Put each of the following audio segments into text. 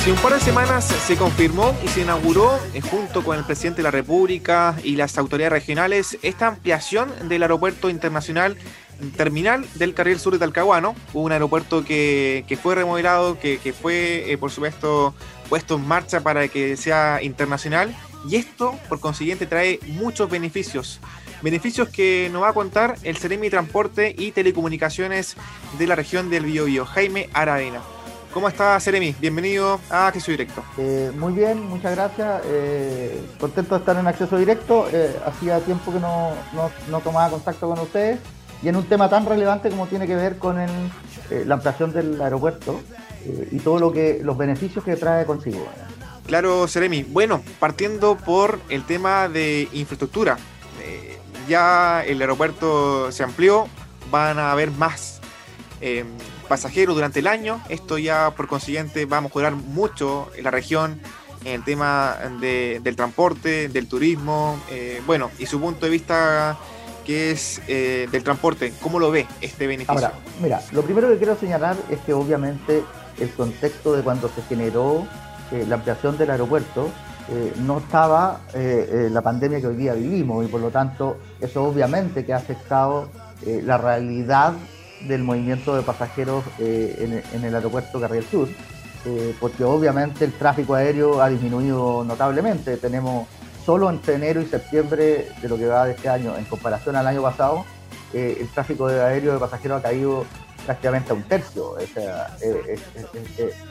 Hace un par de semanas se confirmó y se inauguró, eh, junto con el presidente de la República y las autoridades regionales, esta ampliación del aeropuerto internacional terminal del carril sur de Talcahuano, un aeropuerto que, fue remodelado, que, fue, eh, por supuesto, puesto en marcha para que sea internacional. Y esto, por consiguiente, trae muchos beneficios. Beneficios que nos va a contar el Ceremi Transporte y Telecomunicaciones de la región del Biobío, Jaime Aravena. ¿Cómo está, Seremi? Bienvenido a Acceso Directo. Eh, muy bien, muchas gracias. Eh, contento de estar en Acceso Directo. Eh, hacía tiempo que no, no, tomaba contacto con ustedes y en un tema tan relevante como tiene que ver con la ampliación del aeropuerto y todo lo que los beneficios que trae consigo. Claro, Seremi. Bueno, partiendo por el tema de infraestructura. ya el aeropuerto se amplió, van a haber más pasajeros durante el año. Esto ya por consiguiente va a mejorar mucho en la región en el tema del transporte, del turismo, eh, bueno, y su punto de vista que es eh, del transporte, ¿cómo lo ve este beneficio? Ahora, mira, lo primero que quiero señalar es que obviamente el contexto de cuando se generó eh, la ampliación del aeropuerto no estaba la pandemia que hoy día vivimos y por lo tanto eso obviamente que ha afectado la realidad del movimiento de pasajeros eh, en, el aeropuerto Carril Sur, eh, porque obviamente el tráfico aéreo ha disminuido notablemente. Tenemos solo entre enero y septiembre de lo que va de este año, en comparación al año pasado, eh, el tráfico aéreo de pasajeros ha caído prácticamente a un tercio. eso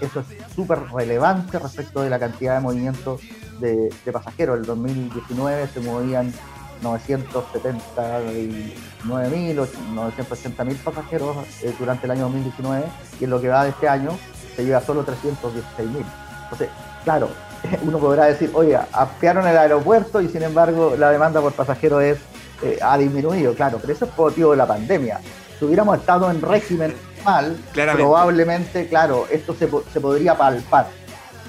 es súper relevante respecto de la cantidad de movimientos de, de pasajeros. El 2019 se movían 979.000 980.000 pasajeros eh, durante el año 2019 y en lo que va de este año se lleva solo 316.000. Entonces, claro, uno podrá decir, oye, ampliaron el aeropuerto y sin embargo la demanda por pasajeros es, eh, ha disminuido, claro, pero eso es por motivo de la pandemia. Si hubiéramos estado en régimen mal, probablemente, claro, esto se, se podría palpar.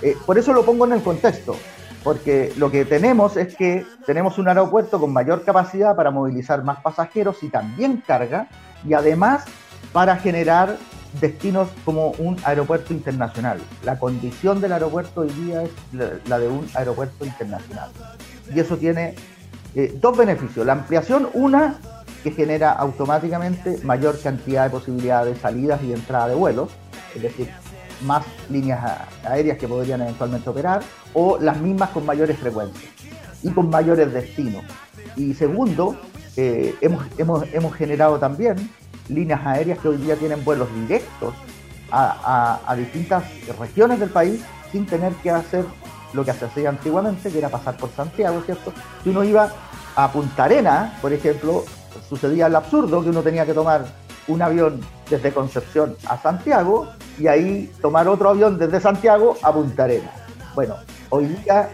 Eh, por eso lo pongo en el contexto porque lo que tenemos es que tenemos un aeropuerto con mayor capacidad para movilizar más pasajeros y también carga, y además para generar destinos como un aeropuerto internacional. La condición del aeropuerto hoy día es la de un aeropuerto internacional. Y eso tiene eh, dos beneficios. La ampliación, una, que genera automáticamente mayor cantidad de posibilidades de salidas y entrada de vuelos, es decir, más líneas aéreas que podrían eventualmente operar o las mismas con mayores frecuencias y con mayores destinos. Y segundo, eh, hemos, hemos, hemos, generado también líneas aéreas que hoy día tienen vuelos directos a, distintas regiones del país sin tener que hacer lo que se hacía antiguamente, que era pasar por Santiago, ¿cierto? Si uno iba a Punta Arena, por ejemplo, sucedía el absurdo que uno tenía que tomar un avión desde Concepción a Santiago y ahí tomar otro avión desde Santiago a Punta Arena. Bueno, hoy día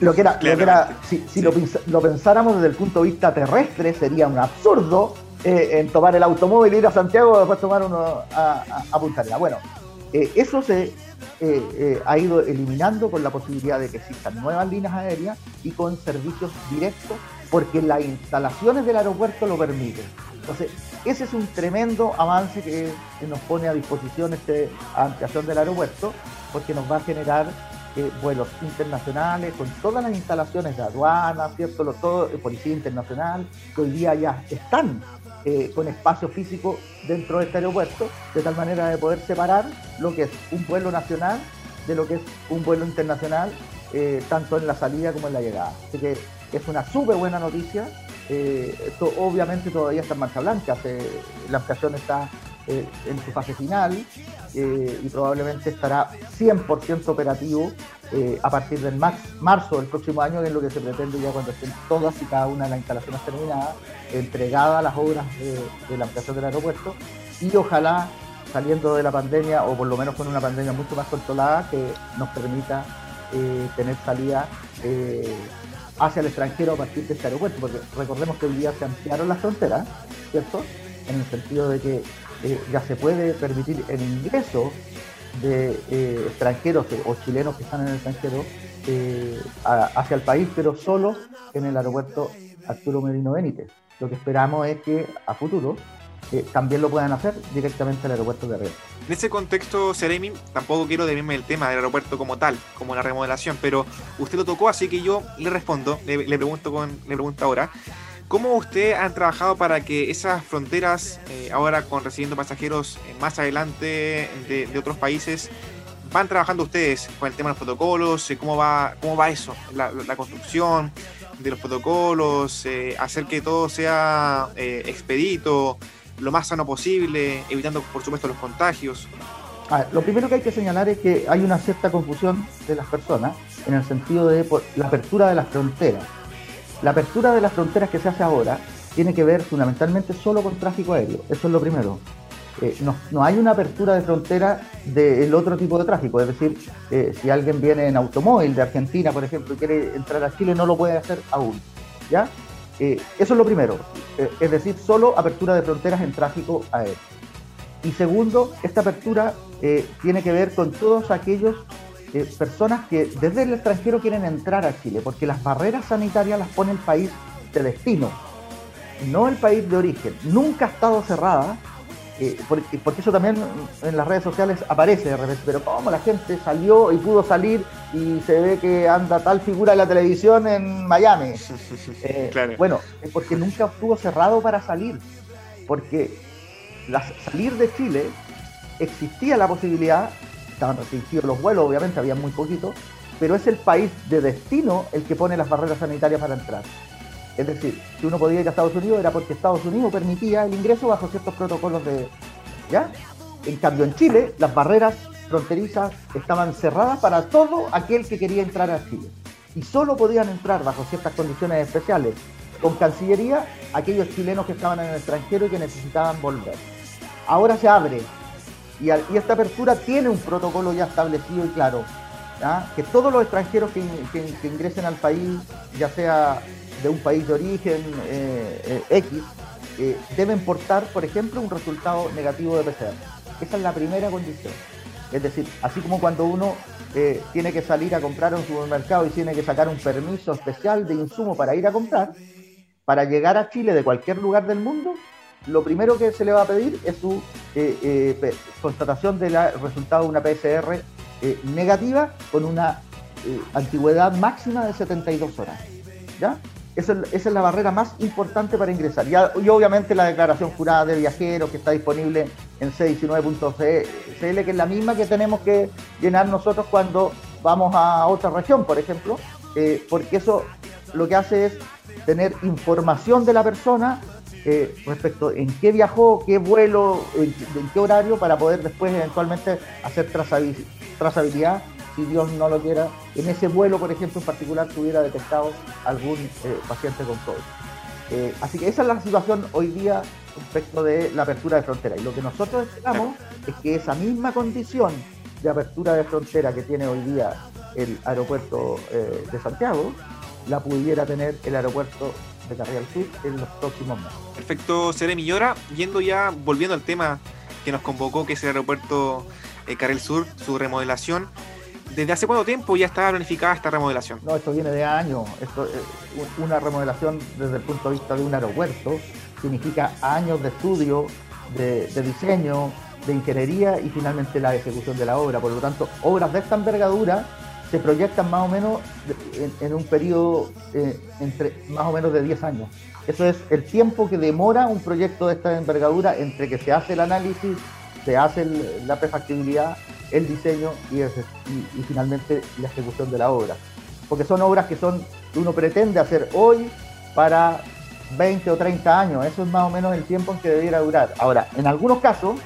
lo que era, lo que era si, lo, pensáramos desde el punto de vista terrestre, sería un absurdo eh, en tomar el automóvil, ir a Santiago y después tomar uno a, Punta Arena. Bueno, eh, eso se eh, ha ido eliminando con la posibilidad de que existan nuevas líneas aéreas y con servicios directos, porque las instalaciones del aeropuerto lo permiten. Entonces, ese es un tremendo avance que, nos pone a disposición esta ampliación del aeropuerto, porque nos va a generar eh, vuelos internacionales con todas las instalaciones de aduana, ¿cierto? Lo, todo, eh, Policía Internacional, que hoy día ya están eh, con espacio físico dentro de este aeropuerto, de tal manera de poder separar lo que es un vuelo nacional de lo que es un vuelo internacional, tanto en la salida como en la llegada. Así que es una súper buena noticia eh, esto obviamente todavía está en marcha blanca, la ampliación está eh, en su fase final eh, y probablemente estará 100% operativo a partir del marzo del próximo año, que es lo que se pretende ya cuando estén todas y cada una de las instalaciones terminadas, entregadas las obras de, la ampliación del aeropuerto. Y ojalá saliendo de la pandemia o por lo menos con una pandemia mucho más controlada que nos permita tener salida hacia el extranjero a partir de este aeropuerto, porque recordemos que hoy día se ampliaron las fronteras, ¿cierto? En el sentido de que eh, ya se puede permitir el ingreso de eh, extranjeros o chilenos que están en el extranjero eh, hacia el país, pero solo en el aeropuerto Arturo Merino Benítez. Lo que esperamos es que a futuro eh, también lo puedan hacer directamente al aeropuerto de Ariel. En ese contexto, Seremi, tampoco quiero desviarme el tema del aeropuerto como tal, como la remodelación, pero usted lo tocó, así que yo le respondo, le, pregunto, con, le pregunto ahora. ¿Cómo usted han trabajado para que esas fronteras, eh, ahora con recibiendo pasajeros eh, más adelante de, otros países, van trabajando ustedes con el tema de los protocolos? ¿Cómo va, cómo va eso? La, construcción de los protocolos, hacer que todo sea expedito, lo más sano posible, evitando, por supuesto, los contagios. lo primero que hay que señalar es que hay una cierta confusión de las personas en el sentido de la apertura de las fronteras. La apertura de las fronteras que se hace ahora tiene que ver fundamentalmente solo con tráfico aéreo. Eso es lo primero. Eh, no, hay una apertura de frontera del otro tipo de tráfico. Es decir, eh, si alguien viene en automóvil de Argentina, por ejemplo, y quiere entrar a Chile, no lo puede hacer aún. ¿ya? Eh, eso es lo primero. es decir, solo apertura de fronteras en tráfico aéreo. Y segundo, esta apertura tiene que ver con todos aquellos personas que desde el extranjero quieren entrar a Chile, porque las barreras sanitarias las pone el país de destino, no el país de origen. Nunca ha estado cerrada, eh, porque, eso también en las redes sociales aparece de repente, pero como la gente salió y pudo salir y se ve que anda tal figura en la televisión en Miami. Eh, bueno, es porque nunca estuvo cerrado para salir, porque salir de Chile existía la posibilidad estaban restringidos los vuelos, obviamente había muy poquito, pero es el país de destino el que pone las barreras sanitarias para entrar. Es decir, si uno podía ir a Estados Unidos era porque Estados Unidos permitía el ingreso bajo ciertos protocolos de... ¿Ya? En cambio, en Chile, las barreras fronterizas estaban cerradas para todo aquel que quería entrar a Chile. Y solo podían entrar bajo ciertas condiciones especiales con Cancillería aquellos chilenos que estaban en el extranjero y que necesitaban volver. Ahora se abre y, esta apertura tiene un protocolo ya establecido y claro, que todos los extranjeros que, ingresen al país, ya sea de un país de origen eh, eh, X, eh, deben portar, por ejemplo, un resultado negativo de PCR. Esa es la primera condición. Es decir, así como cuando uno tiene que salir a comprar a un supermercado y tiene que sacar un permiso especial de insumo para ir a comprar, para llegar a Chile de cualquier lugar del mundo, lo primero que se le va a pedir es su constatación del resultado de una PCR negativa con una antigüedad máxima de 72 horas. ¿ya? Esa es, la barrera más importante para ingresar. Y, obviamente la declaración jurada de viajeros que está disponible en c19.cl, que es la misma que tenemos que llenar nosotros cuando vamos a otra región, por ejemplo, porque eso lo que hace es tener información de la persona eh, respecto en qué viajó, qué vuelo, en, qué horario, para poder después eventualmente hacer trazabilidad, si Dios no lo quiera, en ese vuelo, por ejemplo, en particular, que hubiera detectado algún eh, paciente con COVID. Eh, así que esa es la situación hoy día respecto de la apertura de frontera. Y lo que nosotros esperamos es que esa misma condición de apertura de frontera que tiene hoy día el aeropuerto de Santiago, la pudiera tener el aeropuerto de Carrera Sur en los próximos meses. Perfecto, Seremi. Y ahora, yendo ya, volviendo al tema que nos convocó, que es el aeropuerto eh, Carril Sur, su remodelación. ¿Desde hace cuánto tiempo ya está planificada esta remodelación? No, esto viene de años. Esto, una remodelación desde el punto de vista de un aeropuerto significa años de estudio, de, diseño, de ingeniería y finalmente la ejecución de la obra. Por lo tanto, obras de esta envergadura se proyectan más o menos en, un periodo eh, entre más o menos de 10 años. Eso es el tiempo que demora un proyecto de esta envergadura entre que se hace el análisis, se hace la prefactibilidad, el diseño y, finalmente la ejecución de la obra. Porque son obras que son uno pretende hacer hoy para 20 o 30 años. Eso es más o menos el tiempo en que debiera durar. Ahora, en algunos casos,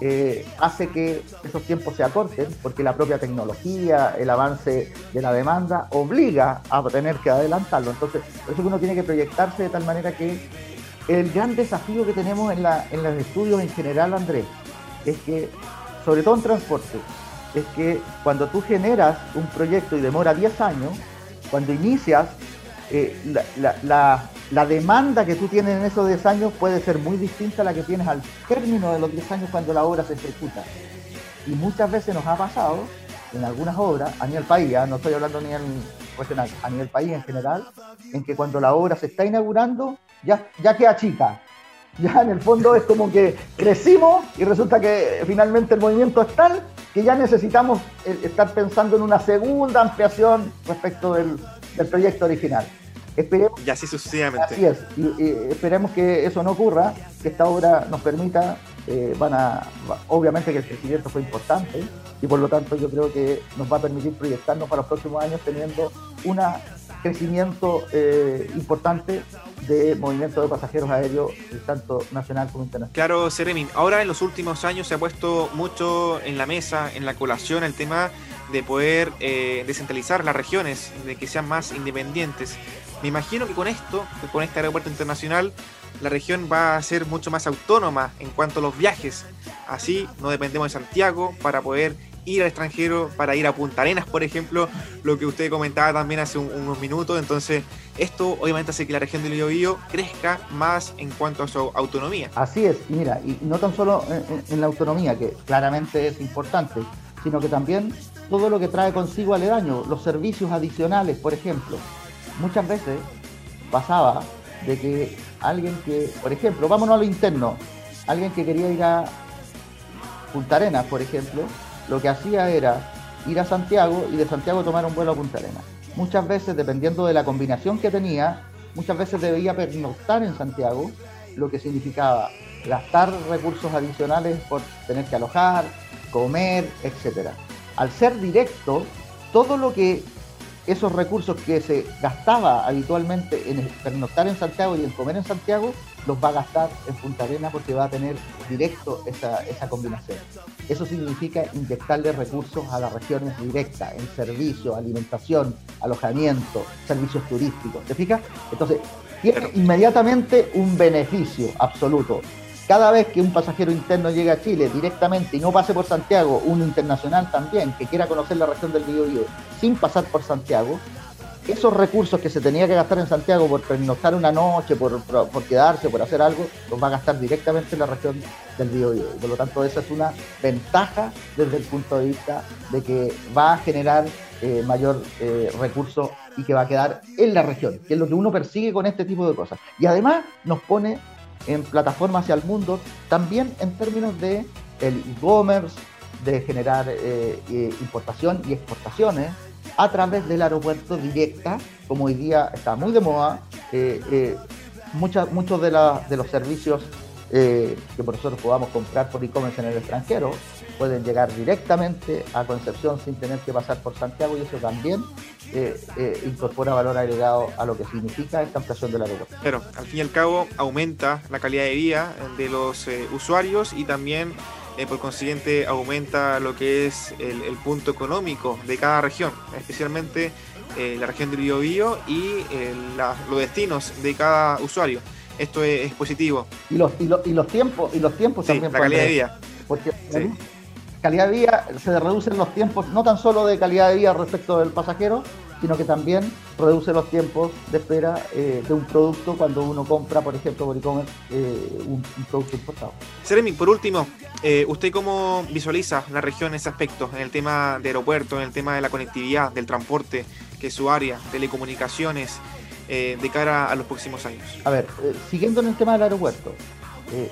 eh, hace que esos tiempos se acorten porque la propia tecnología, el avance de la demanda obliga a tener que adelantarlo. Entonces, por eso uno tiene que proyectarse de tal manera que el gran desafío que tenemos en, la, en los estudios en general, Andrés, es que, sobre todo en transporte, es que cuando tú generas un proyecto y demora 10 años, cuando inicias, eh, la, demanda que tú tienes en esos 10 años puede ser muy distinta a la que tienes al término de los 10 años cuando la obra se ejecuta. Y muchas veces nos ha pasado, en algunas obras, a nivel país, ¿ah? no estoy hablando ni en regional, a nivel país en general, en que cuando la obra se está inaugurando, ya, ya queda chica. Ya en el fondo es como que crecimos y resulta que finalmente el movimiento es tal que ya necesitamos eh, estar pensando en una segunda ampliación respecto del, proyecto original. Esperemos, y así sucesivamente. Así es, y, esperemos que eso no ocurra, que esta obra nos permita, eh, van a, obviamente que el crecimiento fue importante y por lo tanto yo creo que nos va a permitir proyectarnos para los próximos años teniendo un crecimiento eh, importante de movimiento de pasajeros aéreos, tanto nacional como internacional. Claro, Seremin, ahora en los últimos años se ha puesto mucho en la mesa, en la colación, el tema de poder eh, descentralizar las regiones, de que sean más independientes. Me imagino que con esto, con este aeropuerto internacional, la región va a ser mucho más autónoma en cuanto a los viajes. Así no dependemos de Santiago para poder ir al extranjero, para ir a Punta Arenas, por ejemplo, lo que usted comentaba también hace unos minutos. Entonces, esto obviamente hace que la región del Biobío crezca más en cuanto a su autonomía. Así es, y mira, y no tan solo en, la autonomía, que claramente es importante, sino que también todo lo que trae consigo aledaño, los servicios adicionales, por ejemplo. Muchas veces pasaba de que alguien que, por ejemplo, vámonos a lo interno, alguien que quería ir a Punta Arenas, por ejemplo, lo que hacía era ir a Santiago y de Santiago tomar un vuelo a Punta Arenas. Muchas veces, dependiendo de la combinación que tenía, muchas veces debía pernoctar en Santiago, lo que significaba gastar recursos adicionales por tener que alojar, comer, etc. Al ser directo, todo lo que esos recursos que se gastaba habitualmente en pernoctar en Santiago y en comer en Santiago, los va a gastar en Punta Arena porque va a tener directo esa, esa combinación. Eso significa inyectarle recursos a las regiones directas, en servicio, alimentación, alojamiento, servicios turísticos. ¿Te fijas? Entonces, tiene inmediatamente un beneficio absoluto. Cada vez que un pasajero interno llegue a Chile directamente y no pase por Santiago, un internacional también que quiera conocer la región del Biobío sin pasar por Santiago, esos recursos que se tenía que gastar en Santiago por pernoctar una noche, por, quedarse, por hacer algo, los va a gastar directamente en la región del Biobío. Por lo tanto, esa es una ventaja desde el punto de vista de que va a generar eh, mayor eh, recurso y que va a quedar en la región, que es lo que uno persigue con este tipo de cosas. Y además nos pone en plataformas hacia el mundo, también en términos de el e-commerce, de generar eh, importación y exportaciones, a través del aeropuerto directa, como hoy día está muy de moda. Eh, eh, muchos de, de, los servicios eh, que nosotros podamos comprar por e-commerce en el extranjero pueden llegar directamente a Concepción sin tener que pasar por Santiago y eso también incorpora valor agregado a lo que significa esta ampliación del aeropuerto. Pero al fin y al cabo aumenta la calidad de vida de los usuarios y también eh, por consiguiente aumenta lo que es el, punto económico de cada región, especialmente eh, la región del Biobío y eh, los destinos de cada usuario. Esto es, positivo. Y los, y, los tiempos, y los tiempos también. La calidad de vida. Porque calidad de vida se reducen los tiempos, no tan solo de calidad de vida respecto del pasajero, sino que también reduce los tiempos de espera eh, de un producto cuando uno compra, por ejemplo, por e-commerce, eh, un, producto importado. Seremi, por último, eh, ¿usted cómo visualiza la región en ese aspecto, en el tema de aeropuerto, en el tema de la conectividad, del transporte, que es su área, telecomunicaciones, de cara a los próximos años? A ver, siguiendo en el tema del aeropuerto,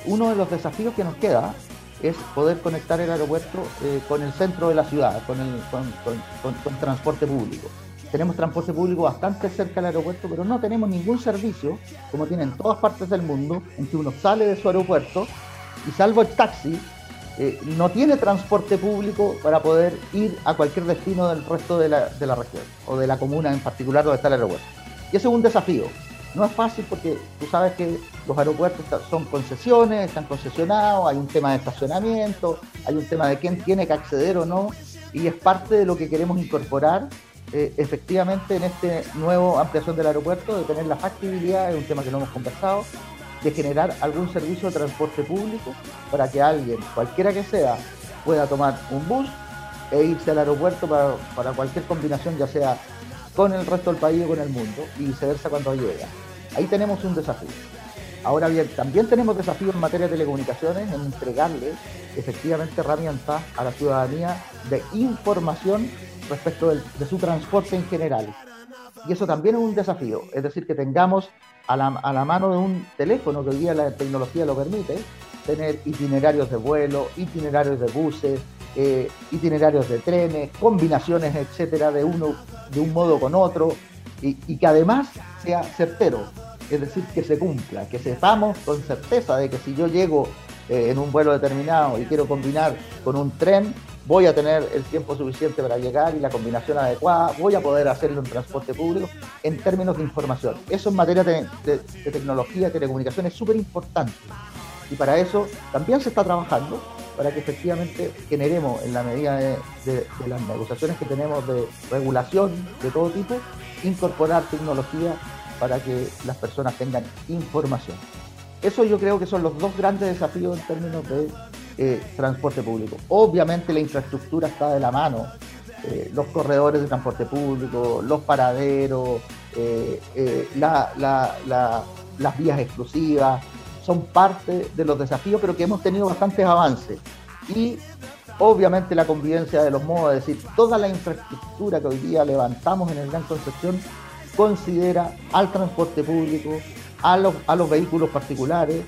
uno de los desafíos que nos queda es poder conectar el aeropuerto con el centro de la ciudad, con, el, con transporte público tenemos transporte público bastante cerca del aeropuerto, pero no tenemos ningún servicio, como tienen en todas partes del mundo, en que uno sale de su aeropuerto y salvo el taxi, eh, no tiene transporte público para poder ir a cualquier destino del resto de la, de la región o de la comuna en particular donde está el aeropuerto. Y eso es un desafío. No es fácil porque tú sabes que los aeropuertos son concesiones, están concesionados, hay un tema de estacionamiento, hay un tema de quién tiene que acceder o no, y es parte de lo que queremos incorporar eh, efectivamente en este nuevo ampliación del aeropuerto, de tener la factibilidad, es un tema que no hemos conversado, de generar algún servicio de transporte público para que alguien, cualquiera que sea, pueda tomar un bus e irse al aeropuerto para, para cualquier combinación, ya sea con el resto del país o con el mundo, y viceversa cuando llega. Ahí tenemos un desafío. Ahora bien, también tenemos desafíos en materia de telecomunicaciones, en entregarle efectivamente herramientas a la ciudadanía de información respecto de su transporte en general. Y eso también es un desafío, es decir, que tengamos a la, a la mano de un teléfono, que hoy día la tecnología lo permite, tener itinerarios de vuelo, itinerarios de buses, eh, itinerarios de trenes, combinaciones, etcétera, de uno de un modo con otro, y, que además sea certero, es decir, que se cumpla, que sepamos con certeza de que si yo llego eh, en un vuelo determinado y quiero combinar con un tren, voy a tener el tiempo suficiente para llegar y la combinación adecuada, voy a poder hacerlo en transporte público en términos de información. Eso en materia de, de, de tecnología, telecomunicación es súper importante. Y para eso también se está trabajando para que efectivamente generemos en la medida de, las negociaciones que tenemos de regulación de todo tipo, incorporar tecnología para que las personas tengan información. Eso yo creo que son los dos grandes desafíos en términos de eh, transporte público. Obviamente la infraestructura está de la mano, eh, los corredores de transporte público, los paraderos, eh, la, la, la, las vías exclusivas, son parte de los desafíos, pero que hemos tenido bastantes avances. Y obviamente la convivencia de los modos, es decir, toda la infraestructura que hoy día levantamos en el Gran Concepción considera al transporte público, a los, a los vehículos particulares,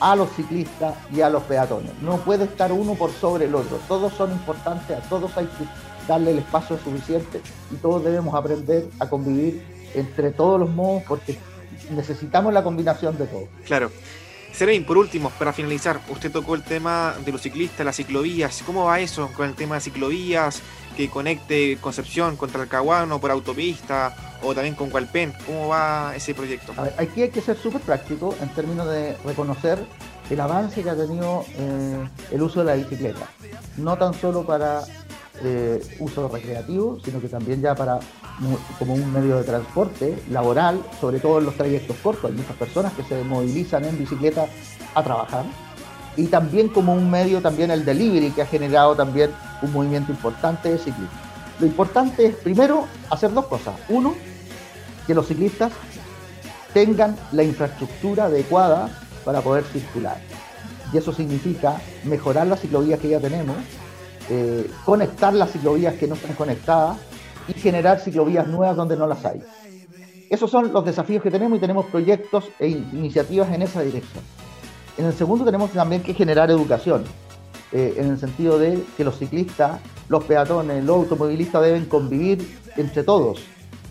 a los ciclistas y a los peatones. No puede estar uno por sobre el otro. Todos son importantes, a todos hay que darle el espacio suficiente y todos debemos aprender a convivir entre todos los modos porque necesitamos la combinación de todo. Claro. Servín, por último, para finalizar, usted tocó el tema de los ciclistas, las ciclovías. ¿Cómo va eso con el tema de ciclovías que conecte Concepción con Talcahuano por autopista o también con Cualpen? ¿Cómo va ese proyecto? A ver, aquí hay que ser súper práctico en términos de reconocer el avance que ha tenido eh, el uso de la bicicleta. No tan solo para eh, uso recreativo, sino que también ya para como un medio de transporte laboral, sobre todo en los trayectos cortos. Hay muchas personas que se movilizan en bicicleta a trabajar. Y también como un medio, también el delivery, que ha generado también un movimiento importante de ciclistas. Lo importante es, primero, hacer dos cosas. Uno, que los ciclistas tengan la infraestructura adecuada para poder circular. Y eso significa mejorar las ciclovías que ya tenemos, eh, conectar las ciclovías que no están conectadas y generar ciclovías nuevas donde no las hay. Esos son los desafíos que tenemos y tenemos proyectos e iniciativas en esa dirección. En el segundo tenemos también que generar educación, eh, en el sentido de que los ciclistas, los peatones, los automovilistas deben convivir entre todos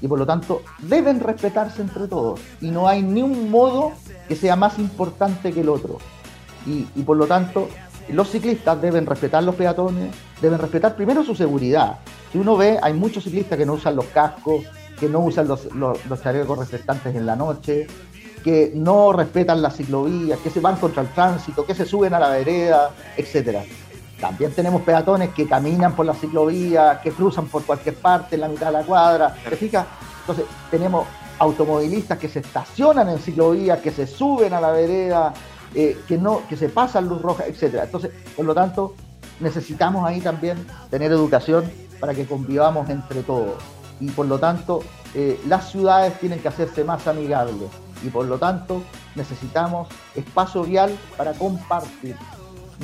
y por lo tanto deben respetarse entre todos y no hay ni un modo que sea más importante que el otro. Y, y por lo tanto los ciclistas deben respetar los peatones, deben respetar primero su seguridad, si uno ve, hay muchos ciclistas que no usan los cascos, que no usan los, los, los chalecos reflectantes en la noche, que no respetan las ciclovías, que se van contra el tránsito, que se suben a la vereda, etcétera. También tenemos peatones que caminan por la ciclovía, que cruzan por cualquier parte en la mitad de la cuadra. ¿Te fijas? Entonces, tenemos automovilistas que se estacionan en ciclovías, que se suben a la vereda, eh, que, no, que se pasan luz roja, etcétera. Entonces, por lo tanto, necesitamos ahí también tener educación para que convivamos entre todos. Y por lo tanto, eh, las ciudades tienen que hacerse más amigables y por lo tanto necesitamos espacio vial para compartir.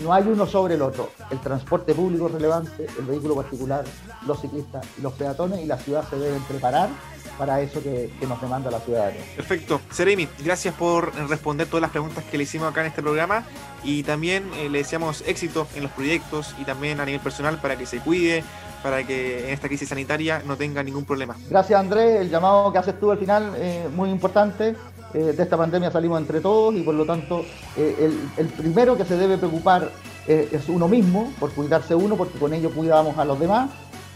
No hay uno sobre el otro. El transporte público es relevante, el vehículo particular, los ciclistas y los peatones y la ciudad se deben preparar para eso que, que, nos demanda la ciudadanía. Perfecto. Seremi, gracias por responder todas las preguntas que le hicimos acá en este programa y también eh, le deseamos éxito en los proyectos y también a nivel personal para que se cuide, para que en esta crisis sanitaria no tenga ningún problema. Gracias Andrés, el llamado que haces tú al final eh, muy importante. Eh, de esta pandemia salimos entre todos y por lo tanto eh, el, el, primero que se debe preocupar es uno mismo, por cuidarse uno, porque con ello cuidamos a los demás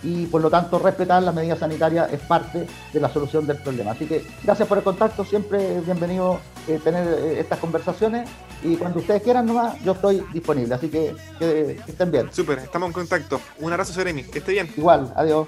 y por lo tanto respetar las medidas sanitarias es parte de la solución del problema. Así que gracias por el contacto, siempre es bienvenido eh, tener eh, estas conversaciones y cuando ustedes quieran nomás yo estoy disponible, así que que, que estén bien. Súper, estamos en contacto. Un abrazo Seremi, que esté bien. Igual, adiós.